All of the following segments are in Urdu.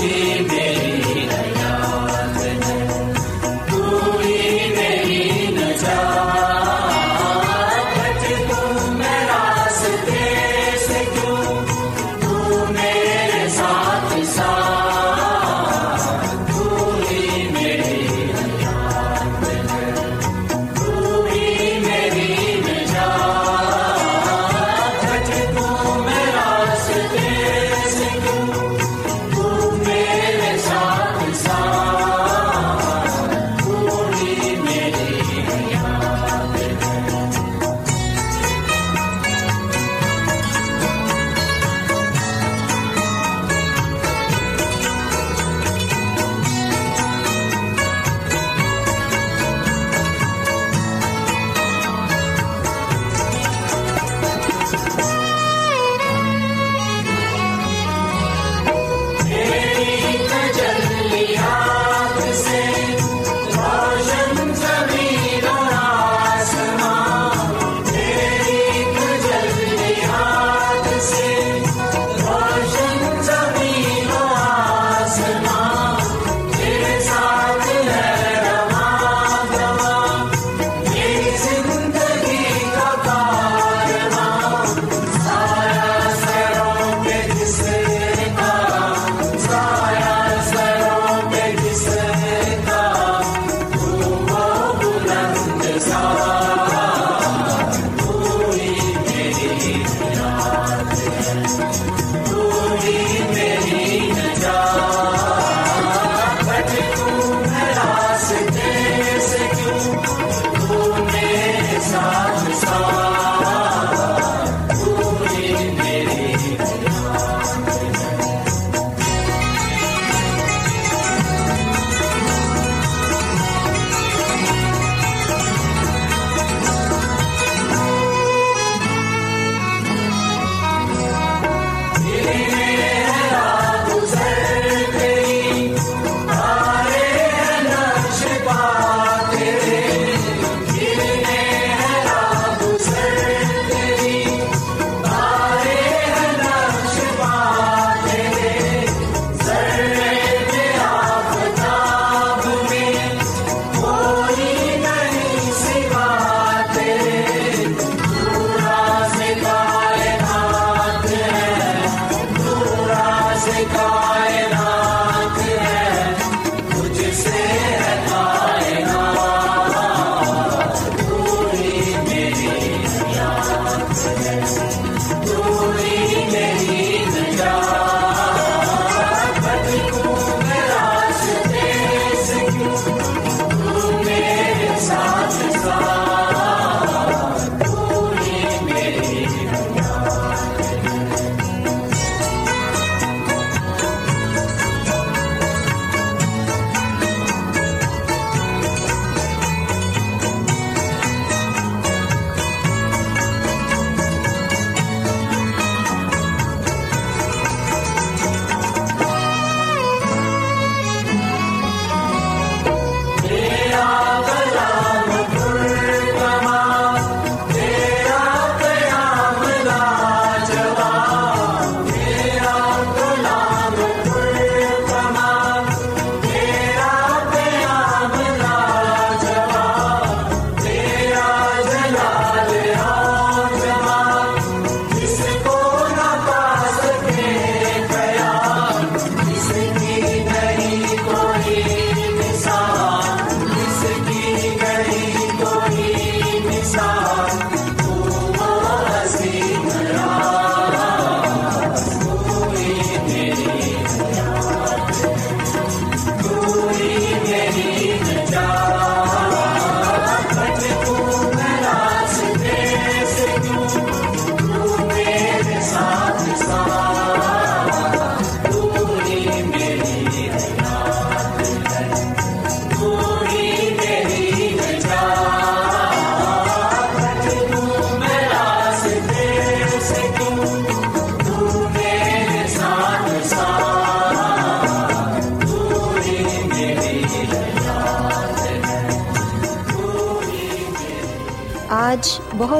جی میں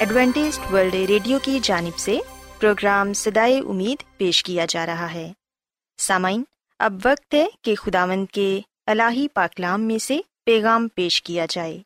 Adventist world radio کی جانب سے پروگرام سدائے امید پیش کیا جا رہا ہے۔ سامعین، اب وقت ہے کہ خداوند کے الہی پاکلام میں سے پیغام پیش کیا جائے۔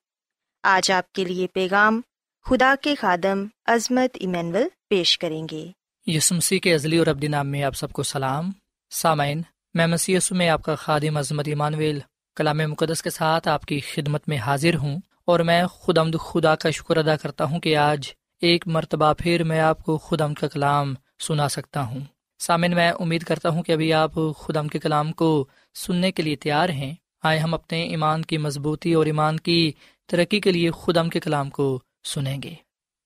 آج آپ کے لیے پیغام خدا کے خادم عظمت ایمینول پیش کریں گے۔ یسمسی کے عزلی اور ابدی نام میں آپ سب کو سلام۔ سامعین، میں مسی میں آپ کا خادم عظمت ایمانویل کلام مقدس کے ساتھ آپ کی خدمت میں حاضر ہوں۔ اور میں خود خدا کا شکر ادا کرتا ہوں کہ آج ایک مرتبہ پھر میں آپ کو خود کا کلام سنا سکتا ہوں۔ سامن میں امید کرتا ہوں کہ ابھی آپ خدم کے کلام کو سننے کے لیے تیار ہیں۔ آئے ہم اپنے ایمان کی مضبوطی اور ایمان کی ترقی کے لیے خدم کے کلام کو سنیں گے۔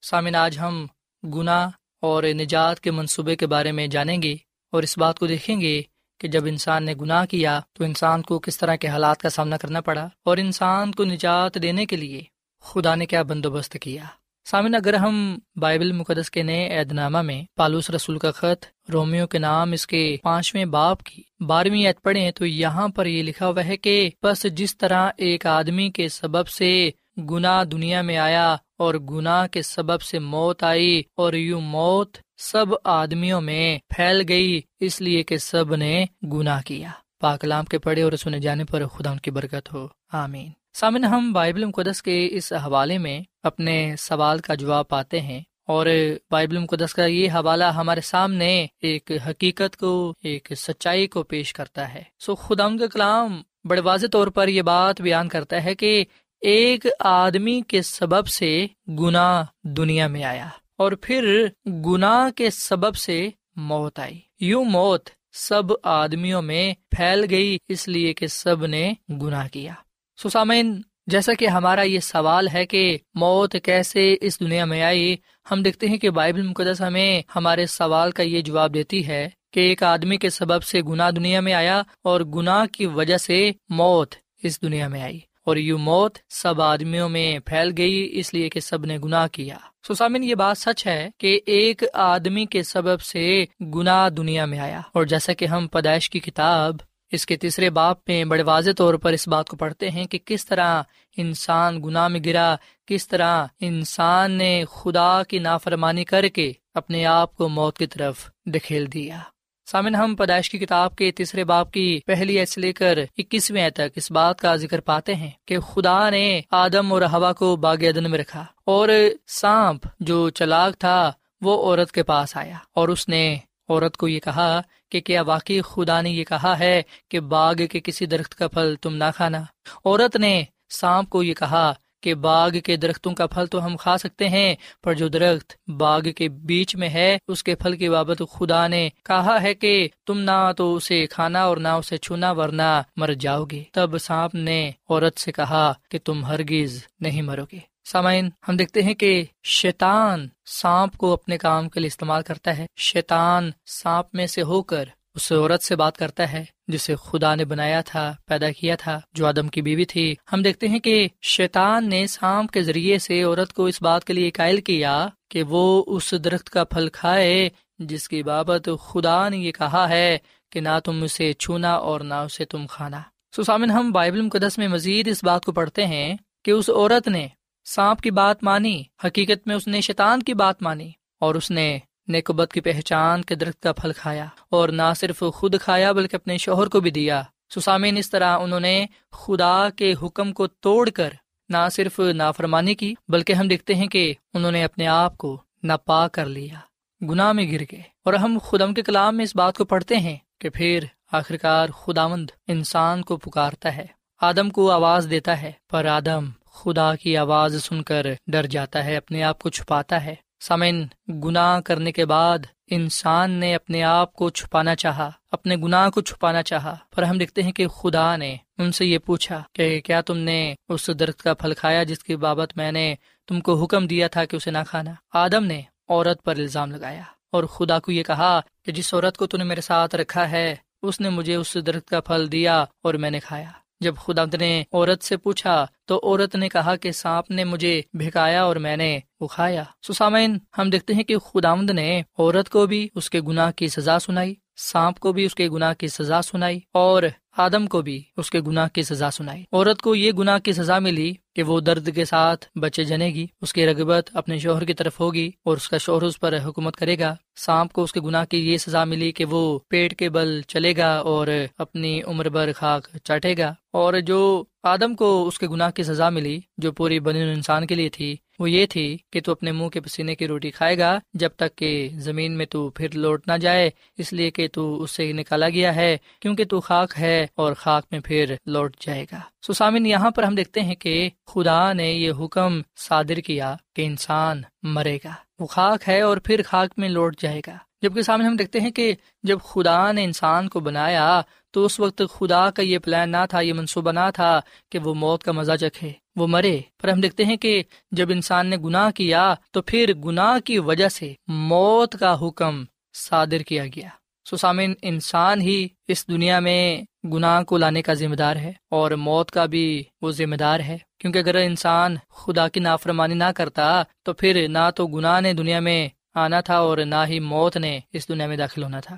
سامن آج ہم گناہ اور نجات کے منصوبے کے بارے میں جانیں گے اور اس بات کو دیکھیں گے کہ جب انسان نے گناہ کیا تو انسان کو کس طرح کے حالات کا سامنا کرنا پڑا اور انسان کو نجات دینے کے لیے خدا نے کیا بندوبست کیا۔ سامن اگر ہم بائبل مقدس کے نئے عید نامہ میں پالوس رسول کا خط رومیو کے نام اس کے پانچویں باپ کی بارہویں عید پڑھے تو یہاں پر یہ لکھا ہوا ہے کہ بس جس طرح ایک آدمی کے سبب سے گنا دنیا میں آیا اور گناہ کے سبب سے موت آئی اور یوں موت سب آدمیوں میں پھیل گئی، اس لیے کہ سب نے گناہ کیا۔ پاکلام کے پڑھے اور سنے جانے پر خدا ان کی برکت ہو۔ آمین۔ سامن ہم بائبل مقدس کے اس حوالے میں اپنے سوال کا جواب پاتے ہیں اور بائبل مقدس کا یہ حوالہ ہمارے سامنے ایک حقیقت کو، ایک سچائی کو پیش کرتا ہے۔ سو خدا ان کا کلام بڑے واضح طور پر یہ بات بیان کرتا ہے کہ ایک آدمی کے سبب سے گناہ دنیا میں آیا اور پھر گناہ کے سبب سے موت آئی۔ یوں موت سب آدمیوں میں پھیل گئی، اس لیے کہ سب نے گناہ کیا۔ سسامین جیسا کہ ہمارا یہ سوال ہے کہ موت کیسے اس دنیا میں آئی، ہم دیکھتے ہیں کہ بائبل مقدس ہمیں ہمارے سوال کا یہ جواب دیتی ہے کہ ایک آدمی کے سبب سے گناہ دنیا میں آیا اور گناہ کی وجہ سے موت اس دنیا میں آئی۔ اور یو موت سب آدمیوں میں پھیل گئی اس لیے کہ سب نے گناہ کیا۔ سسامن یہ بات سچ ہے کہ ایک آدمی کے سبب سے گناہ دنیا میں آیا۔ اور جیسا کہ ہم پیدائش کی کتاب اس کے تیسرے باپ میں بڑے واضح طور پر اس بات کو پڑھتے ہیں کہ کس طرح انسان گناہ میں گرا، کس طرح انسان نے خدا کی نافرمانی کر کے اپنے آپ کو موت کی طرف دکھیل دیا۔ سامن، ہم پیدائش کی کتاب کے تیسرے باپ کی پہلی ایسے لے کر اکیسویں تک اس بات کا ذکر پاتے ہیں کہ خدا نے آدم اور ہوا کو باغ عدن میں رکھا اور سانپ جو چلاک تھا، وہ عورت کے پاس آیا اور اس نے عورت کو یہ کہا کہ کیا واقعی خدا نے یہ کہا ہے کہ باغ کے کسی درخت کا پھل تم نہ کھانا؟ عورت نے سانپ کو یہ کہا کہ باغ کے درختوں کا پھل تو ہم کھا سکتے ہیں، پر جو درخت باغ کے بیچ میں ہے، اس کے پھل کی بابت خدا نے کہا ہے کہ تم نہ تو اسے کھانا اور نہ اسے چھونا، ورنہ مر جاؤ گے۔ تب سانپ نے عورت سے کہا کہ تم ہرگز نہیں مرو گے۔ سامعین، ہم دیکھتے ہیں کہ شیطان سانپ کو اپنے کام کے لیے استعمال کرتا ہے۔ شیطان سانپ میں سے ہو کر اس عورت سے بات کرتا ہے، جسے خدا نے بنایا تھا، پیدا کیا تھا، جو آدم کی بیوی تھی۔ ہم دیکھتے ہیں کہ شیطان نے سانپ کے ذریعے سے عورت کو اس بات کے لیے قائل کیا کہ وہ اس درخت کا پھل کھائے، جس کی بابت خدا نے یہ کہا ہے کہ نہ تم اسے چھونا اور نہ اسے تم کھانا۔ سسامن ہم بائبل مقدس میں مزید اس بات کو پڑھتے ہیں کہ اس عورت نے سانپ کی بات مانی، حقیقت میں اس نے شیطان کی بات مانی اور اس نے نیکبت کی پہچان کے درخت کا پھل کھایا اور نہ صرف خود کھایا بلکہ اپنے شوہر کو بھی دیا۔ سسامین اس طرح انہوں نے خدا کے حکم کو توڑ کر نہ صرف نافرمانی کی بلکہ ہم دیکھتے ہیں کہ انہوں نے اپنے آپ کو ناپا کر لیا۔ گناہ میں گر گئے اور ہم خدم کے کلام میں اس بات کو پڑھتے ہیں کہ پھر آخرکار خداوند انسان کو پکارتا ہے۔ آدم کو آواز دیتا ہے پر آدم خدا کی آواز سن کر ڈر جاتا ہے، اپنے آپ کو چھپاتا ہے۔ سمن گناہ کرنے کے بعد انسان نے اپنے آپ کو چھپانا چاہا، اپنے گناہ کو چھپانا چاہا، پر ہم دیکھتے ہیں کہ خدا نے ان سے یہ پوچھا کہ کیا تم نے اس درخت کا پھل کھایا جس کی بابت میں نے تم کو حکم دیا تھا کہ اسے نہ کھانا؟ آدم نے عورت پر الزام لگایا اور خدا کو یہ کہا کہ جس عورت کو تم نے میرے ساتھ رکھا ہے، اس نے مجھے اس درخت کا پھل دیا اور میں نے کھایا۔ جب خدا نے عورت سے پوچھا تو عورت نے کہا کہ سانپ نے مجھے بھکایا اور میں نے وہ کھایا سسامین ہم دیکھتے ہیں کہ خداوند نے عورت کو بھی اس کے گناہ کی سزا سنائی، سانپ کو بھی اس کے گناہ کی سزا سنائی اور آدم کو بھی اس کے گناہ کی سزا سنائی۔ عورت کو یہ گناہ کی سزا ملی کہ وہ درد کے ساتھ بچے جنے گی، اس کی رغبت اپنے شوہر کی طرف ہوگی اور اس کا شوہر اس پر حکومت کرے گا۔ سانپ کو اس کے گناہ کی یہ سزا ملی کہ وہ پیٹ کے بل چلے گا اور اپنی عمر بر خاک چاٹے گا۔ اور جو آدم کو اس کے گناہ کی سزا ملی، جو پوری بنی انسان کے لیے تھی وہ یہ تھی کہ تو اپنے منہ کے پسینے کی روٹی کھائے گا، جب تک کہ زمین میں تو پھر لوٹ نہ جائے، اس لیے کہ تو اس سے نکالا گیا ہے، کیونکہ تو خاک ہے اور خاک میں پھر لوٹ جائے گا۔ سسامن یہاں پر ہم دیکھتے ہیں کہ خدا نے یہ حکم صادر کیا کہ انسان مرے گا۔ وہ خاک ہے اور پھر خاک میں لوٹ جائے گا۔ جبکہ سامنے ہم دیکھتے ہیں کہ جب خدا نے انسان کو بنایا تو اس وقت خدا کا یہ پلان نہ تھا، یہ منصوبہ نہ تھا کہ وہ موت کا مزہ چکھے، وہ مرے۔ پر ہم دیکھتے ہیں کہ جب انسان نے گناہ کیا تو پھر گناہ کی وجہ سے موت کا حکم صادر کیا گیا۔ سسامن انسان ہی اس دنیا میں گناہ کو لانے کا ذمہ دار ہے اور موت کا بھی وہ ذمہ دار ہے۔ کیونکہ اگر انسان خدا کی نافرمانی نہ کرتا تو پھر نہ تو گناہ نے دنیا میں آنا تھا اور نہ ہی موت نے اس دنیا میں داخل ہونا تھا۔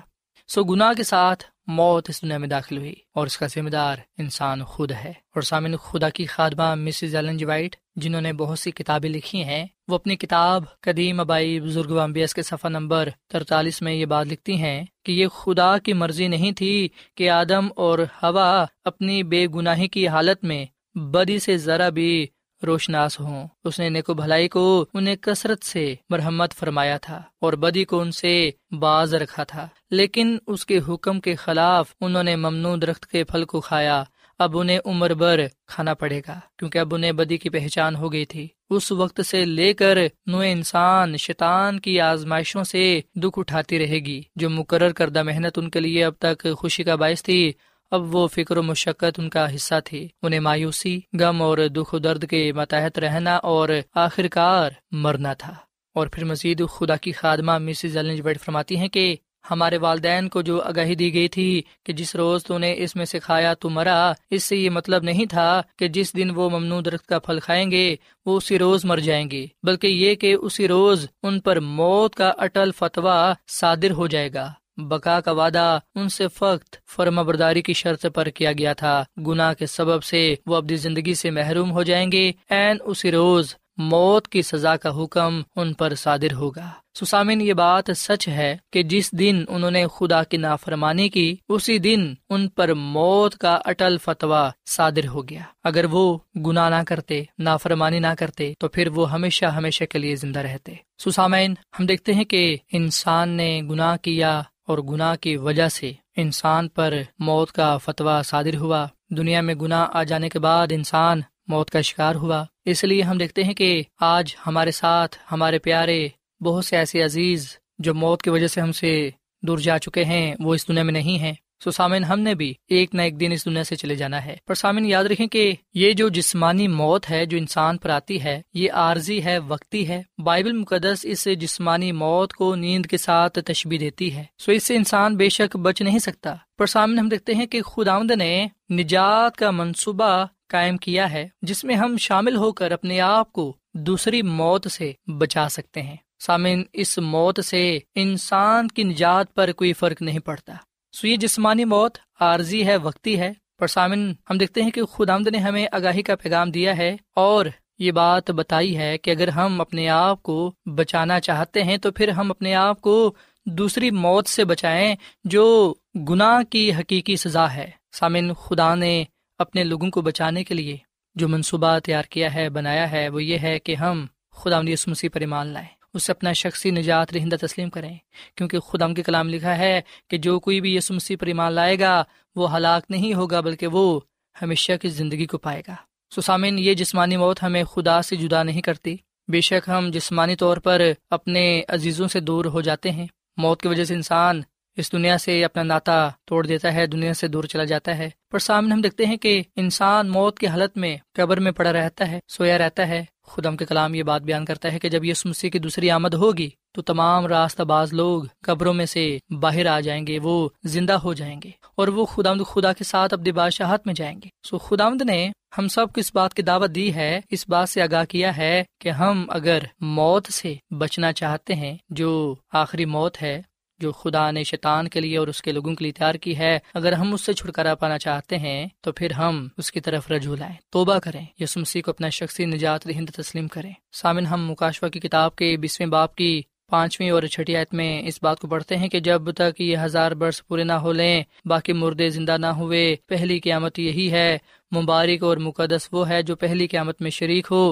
سو گناہ کے ساتھ موت اس دنیا میں داخل ہوئی اور اس کا ذمہ دار انسان خود ہے۔ اور سامن خدا کی خادمہ مسز ایلن جی وائٹ، جنہوں نے بہت سی کتابیں لکھی ہیں، وہ اپنی کتاب قدیم ابائی بزرگ وامبیس کے صفحہ نمبر ترتالیس میں یہ بات لکھتی ہیں کہ یہ خدا کی مرضی نہیں تھی کہ آدم اور ہوا اپنی بے گناہی کی حالت میں بدی سے ذرا بھی روشناس ہوں۔ اس نے نیکو بھلائی کو انہیں کثرت سے مرحمت فرمایا تھا اور بدی کو ان سے باز رکھا تھا۔ لیکن اس کے حکم کے خلاف انہوں نے ممنوع درخت کے پھل کو کھایا۔ اب انہیں عمر بھر کھانا پڑے گا، کیونکہ اب انہیں بدی کی پہچان ہو گئی تھی۔ اس وقت سے لے کر نو انسان شیطان کی آزمائشوں سے دکھ اٹھاتی رہے گی، جو مقرر کردہ محنت ان کے لیے اب تک خوشی کا باعث تھی۔ اب وہ فکر و مشقت ان کا حصہ تھی انہیں مایوسی، غم اور دکھ و درد کے متحد رہنا اور آخر کار مرنا تھا۔ اور پھر مزید خدا کی خادمہ مسز فرماتی ہیں کہ ہمارے والدین کو جو آگاہی دی گئی تھی کہ جس روز تو نے اس میں سے کھایا تو مرا، اس سے یہ مطلب نہیں تھا کہ جس دن وہ ممنوع درخت کا پھل کھائیں گے، وہ اسی روز مر جائیں گے، بلکہ یہ کہ اسی روز ان پر موت کا اٹل فتویٰ صادر ہو جائے گا۔ بقا کا وعدہ ان سے فخت فرما برداری کی شرط پر کیا گیا تھا۔ گناہ کے سبب سے وہ اپنی زندگی سے محروم ہو جائیں گے۔ این اسی روز موت کی سزا کا حکم ان پر صادر ہوگا۔ سسامن، یہ بات سچ ہے کہ جس دن انہوں نے خدا کی نافرمانی کی، اسی دن ان پر موت کا اٹل فتوا صادر ہو گیا۔ اگر وہ گناہ نہ کرتے، نافرمانی نہ کرتے، تو پھر وہ ہمیشہ ہمیشہ کے لیے زندہ رہتے۔ سسامین ہم دیکھتے ہیں کہ انسان نے گناہ کیا اور گناہ کی وجہ سے انسان پر موت کا فتویٰ صادر ہوا۔ دنیا میں گناہ آ جانے کے بعد انسان موت کا شکار ہوا۔ اس لیے ہم دیکھتے ہیں کہ آج ہمارے ساتھ ہمارے پیارے، بہت سے ایسے عزیز جو موت کی وجہ سے ہم سے دور جا چکے ہیں، وہ اس دنیا میں نہیں ہیں۔ سو سامن ہم نے بھی ایک نہ ایک دن اس دنیا سے چلے جانا ہے۔ پر سامن یاد رکھیں کہ یہ جو جسمانی موت ہے، جو انسان پر آتی ہے، یہ عارضی ہے، وقتی ہے۔ بائبل مقدس اس جسمانی موت کو نیند کے ساتھ تشبی دیتی ہے۔ سو اس سے انسان بے شک بچ نہیں سکتا۔ پر سامن ہم دیکھتے ہیں کہ خدا نے نجات کا منصوبہ قائم کیا ہے، جس میں ہم شامل ہو کر اپنے آپ کو دوسری موت سے بچا سکتے ہیں۔ سامن اس موت سے انسان کی نجات پر کوئی فرق نہیں پڑتا۔ سو یہ جسمانی موت عارضی ہے، وقتی ہے۔ پر سامن، ہم دیکھتے ہیں کہ خود آمد نے ہمیں آگاہی کا پیغام دیا ہے اور یہ بات بتائی ہے کہ اگر ہم اپنے آپ کو بچانا چاہتے ہیں تو پھر ہم اپنے آپ کو دوسری موت سے بچائیں جو گناہ کی حقیقی سزا ہے۔ سامن، خدا نے اپنے لوگوں کو بچانے کے لیے جو منصوبہ تیار کیا ہے، بنایا ہے، وہ یہ ہے کہ ہم خدا یس مسیح پر ایمان لائیں۔ اسے اپنا شخصی نجات رہندہ تسلیم کریں۔ کیونکہ خدا کے کلام لکھا ہے کہ جو کوئی بھی یس مسیح پر ایمان لائے گا، وہ ہلاک نہیں ہوگا، بلکہ وہ ہمیشہ کی زندگی کو پائے گا۔ سسامن یہ جسمانی موت ہمیں خدا سے جدا نہیں کرتی۔ بے شک ہم جسمانی طور پر اپنے عزیزوں سے دور ہو جاتے ہیں۔ موت کی وجہ سے انسان اس دنیا سے اپنا ناتا توڑ دیتا ہے، دنیا سے دور چلا جاتا ہے۔ پر سامنے ہم دیکھتے ہیں کہ انسان موت کی حالت میں قبر میں پڑا رہتا ہے، سویا رہتا ہے۔ خدم کے کلام یہ بات بیان کرتا ہے کہ جب یہ مسیح کی دوسری آمد ہوگی تو تمام راستہ باز لوگ قبروں میں سے باہر آ جائیں گے، وہ زندہ ہو جائیں گے اور وہ خدا خدا کے ساتھ اپنی بادشاہت میں جائیں گے۔ سو خدا نے ہم سب کو اس بات کی دعوت دی ہے، اس بات سے آگاہ کیا ہے کہ ہم اگر موت سے بچنا چاہتے ہیں، جو آخری موت ہے جو خدا نے شیطان کے لیے اور اس کے لوگوں کے لیے تیار کی ہے، اگر ہم اس سے چھٹکارا پانا چاہتے ہیں، تو پھر ہم اس کی طرف رجوع لائیں، توبہ کریں یس مسیح کو اپنا شخصی نجات دہند تسلیم کریں۔ سامن ہم مکاشوا کی کتاب کے بیسویں باپ کی پانچویں اور چھٹی آیت میں اس بات کو پڑھتے ہیں کہ جب تک یہ ہزار برس پورے نہ ہو لیں، باقی مردے زندہ نہ ہوئے، پہلی قیامت یہی ہے، مبارک اور مقدس وہ ہے جو پہلی قیامت میں شریک ہو۔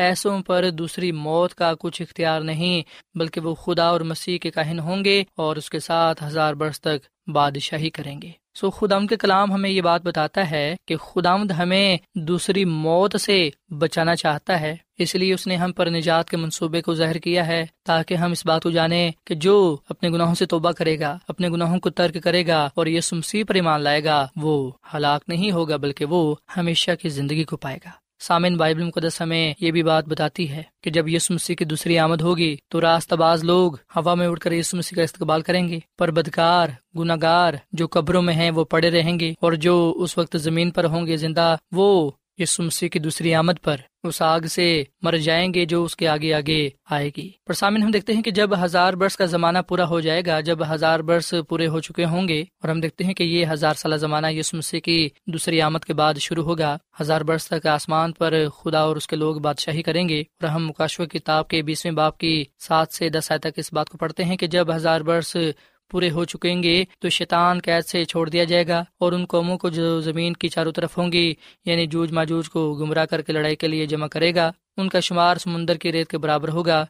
ایسوں پر دوسری موت کا کچھ اختیار نہیں، بلکہ وہ خدا اور مسیح کے کہن ہوں گے اور اس کے ساتھ ہزار برس تک بادشاہی کریں گے۔ سو خدام کے کلام ہمیں یہ بات بتاتا ہے کہ خدامد ہمیں دوسری موت سے بچانا چاہتا ہے، اس لیے اس نے ہم پر نجات کے منصوبے کو ظاہر کیا ہے تاکہ ہم اس بات کو جانیں کہ جو اپنے گناہوں سے توبہ کرے گا، اپنے گناہوں کو ترک کرے گا اور یہ سمسی پر ایمان لائے گا، وہ ہلاک نہیں ہوگا، بلکہ وہ ہمیشہ کی زندگی کو پائے گا۔ سامن بائبل مقدس ہمیں یہ بھی بات بتاتی ہے کہ جب یسو مسیح کی دوسری آمد ہوگی تو راست باز لوگ ہوا میں اڑ کر یسو مسیح کا استقبال کریں گے۔ پر بدکار گناگار جو قبروں میں ہیں وہ پڑے رہیں گے اور جو اس وقت زمین پر ہوں گے زندہ وہ یسو مسیح کی دوسری آمد پر اس آگ سے مر جائیں گے جو اس کے آگے آگے آئے گی۔ پر سامن ہم دیکھتے ہیں کہ جب ہزار برس کا زمانہ پورا ہو جائے گا، جب ہزار برس پورے ہو چکے ہوں گے، اور ہم دیکھتے ہیں کہ یہ ہزار سالہ زمانہ یس مسیح کی دوسری آمد کے بعد شروع ہوگا، ہزار برس تک آسمان پر خدا اور اس کے لوگ بادشاہی کریں گے، اور ہم مکاشو کتاب کے بیسویں باپ کی سات سے دس آئے تک اس بات کو پڑھتے ہیں کہ جب ہزار برس پورے ہو چکیں گے تو شیطان قید سے چھوڑ دیا جائے گا اور ان قوموں کو جو زمین کی چاروں طرف ہوں گی یعنی جوج ماجوج کو گمراہ کر کے لڑائی کے لیے جمع کرے گا، ان کا شمار سمندر کی ریت کے برابر ہوگا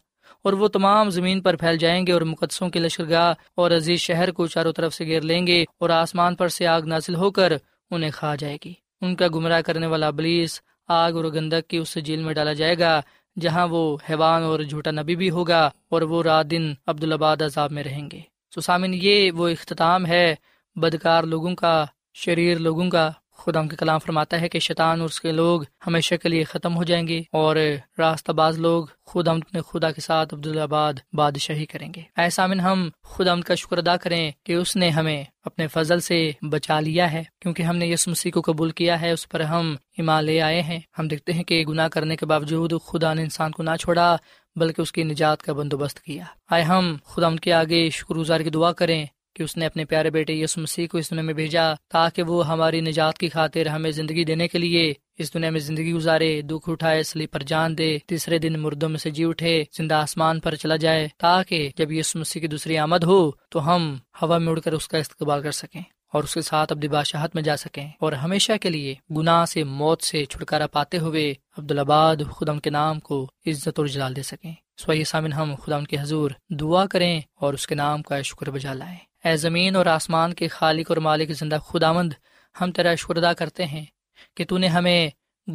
اور وہ تمام زمین پر پھیل جائیں گے اور مقدسوں کے لشکرگاہ اور عزیز شہر کو چاروں طرف سے گیر لیں گے اور آسمان پر سے آگ نازل ہو کر انہیں کھا جائے گی۔ ان کا گمراہ کرنے والا بلیس آگ اور گندک کی اس جیل میں ڈالا جائے گا، جہاں وہ حیوان اور جھوٹا نبی بھی ہوگا اور وہ رات دن عبدالآباد عذاب میں رہیں گے۔ سامن یہ وہ اختتام ہے، بدکار لوگوں کا، شریر لوگوں کا۔ خدا کے کلام فرماتا ہے کہ شیطان اور اس کے لوگ ہمیشہ کے لیے ختم ہو جائیں گے اور راستہ باز لوگ خود اپنے خدا کے ساتھ عبدالآباد بادشاہی کریں گے۔ ایسا من ہم خود امد کا شکر ادا کریں کہ اس نے ہمیں اپنے فضل سے بچا لیا ہے، کیونکہ ہم نے یس مسیح کو قبول کیا ہے، اس پر ہم ایمان لے آئے ہیں۔ ہم دیکھتے ہیں کہ گناہ کرنے کے باوجود خدا نے انسان کو نہ چھوڑا بلکہ اس کی نجات کا بندوبست کیا۔ آئے ہم، خدا ان کے آگے شکر گزار کی دعا کریں کہ اس نے اپنے پیارے بیٹے یس مسیح کو اس دنیا میں بھیجا تاکہ وہ ہماری نجات کی خاطر ہمیں زندگی دینے کے لیے اس دنیا میں زندگی گزارے، دکھ اٹھائے سلی پر جان دے، تیسرے دن مردوں میں سے جی اٹھے، زندہ آسمان پر چلا جائے تاکہ جب یس مسیح کی دوسری آمد ہو تو ہم ہوا میں اڑ کر اس کا استقبال کر سکیں۔ اور اس کے ساتھ ابدی بادشاہت میں جا سکیں۔ اور ہمیشہ کے لیے گناہ سے موت سے چھٹکارا پاتے ہوئے عبدالآباد ان کے نام کو عزت اور جلال دے سکیں۔ سوئی سامن ہم خدا ان کے حضور دعا کریں اور اس کے نام کا شکر بجا لائیں۔ اے زمین اور آسمان کے خالق اور مالک زندہ خداوند، ہم تیرا شکر ادا کرتے ہیں کہ تو نے ہمیں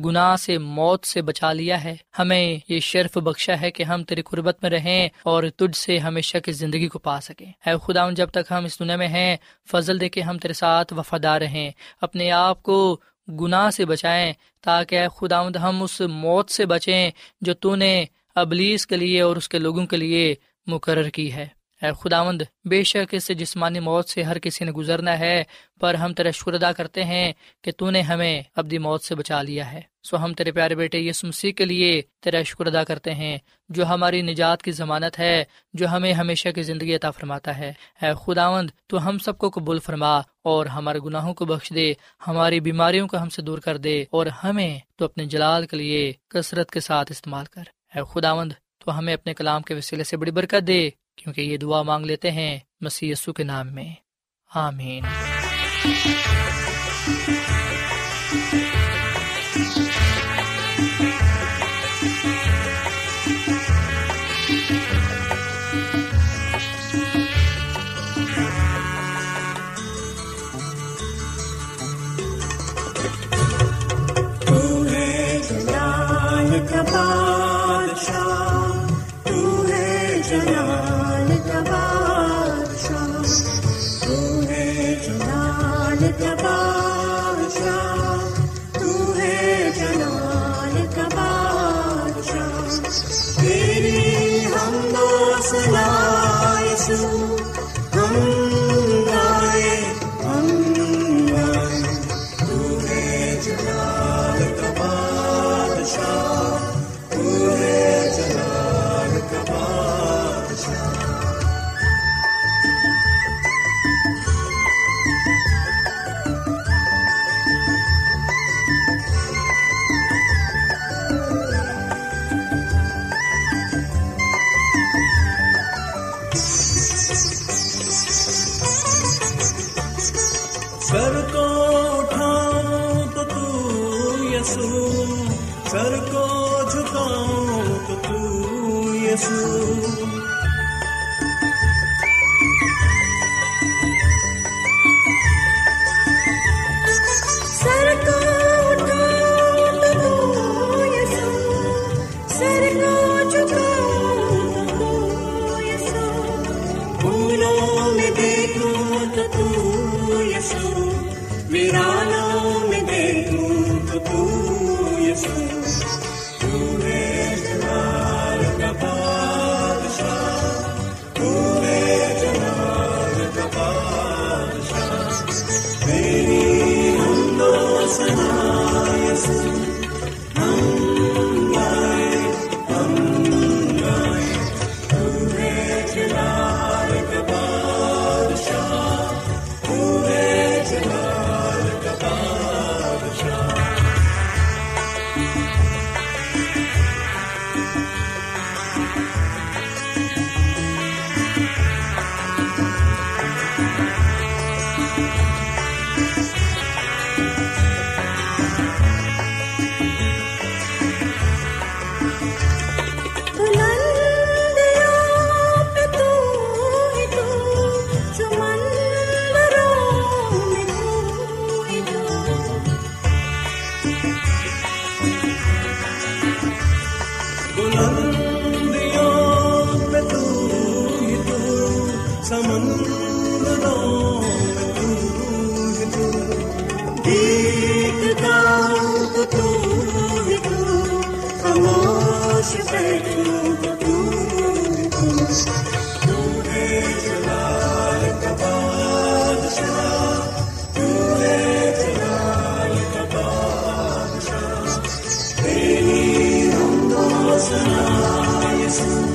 گناہ سے موت سے بچا لیا ہے۔ ہمیں یہ شرف بخشا ہے کہ ہم تیری قربت میں رہیں اور تجھ سے ہمیشہ کی زندگی کو پا سکیں۔ اے خدا جب تک ہم اس دنیا میں ہیں، فضل دے کے ہم تیرے ساتھ وفادار رہیں۔ اپنے آپ کو گناہ سے بچائیں تاکہ اے خدا ہم اس موت سے بچیں جو تو نے ابلیس کے لیے اور اس کے لوگوں کے لیے مقرر کی ہے۔ اے خداوند، بے شک اس جسمانی موت سے ہر کسی نے گزرنا ہے، پر ہم تیرا شکر ادا کرتے ہیں کہ تو نے ہمیں اپنی موت سے بچا لیا ہے۔ سو ہم تیرے پیارے بیٹے یس مسیح کے لیے تیرا شکر ادا کرتے ہیں، جو ہماری نجات کی ضمانت ہے، جو ہمیں ہمیشہ کی زندگی عطا فرماتا ہے۔ اے خداوند، تو ہم سب کو قبول فرما اور ہمارے گناہوں کو بخش دے، ہماری بیماریوں کو ہم سے دور کر دے اور ہمیں تو اپنے جلال کے لیے کثرت کے ساتھ استعمال کر۔ اے خداوند، تو ہمیں اپنے کلام کے وسیلے سے بڑی برکت دے۔ کیونکہ یہ دعا مانگ لیتے ہیں مسی کے نام میں۔ آمین۔ Jesus.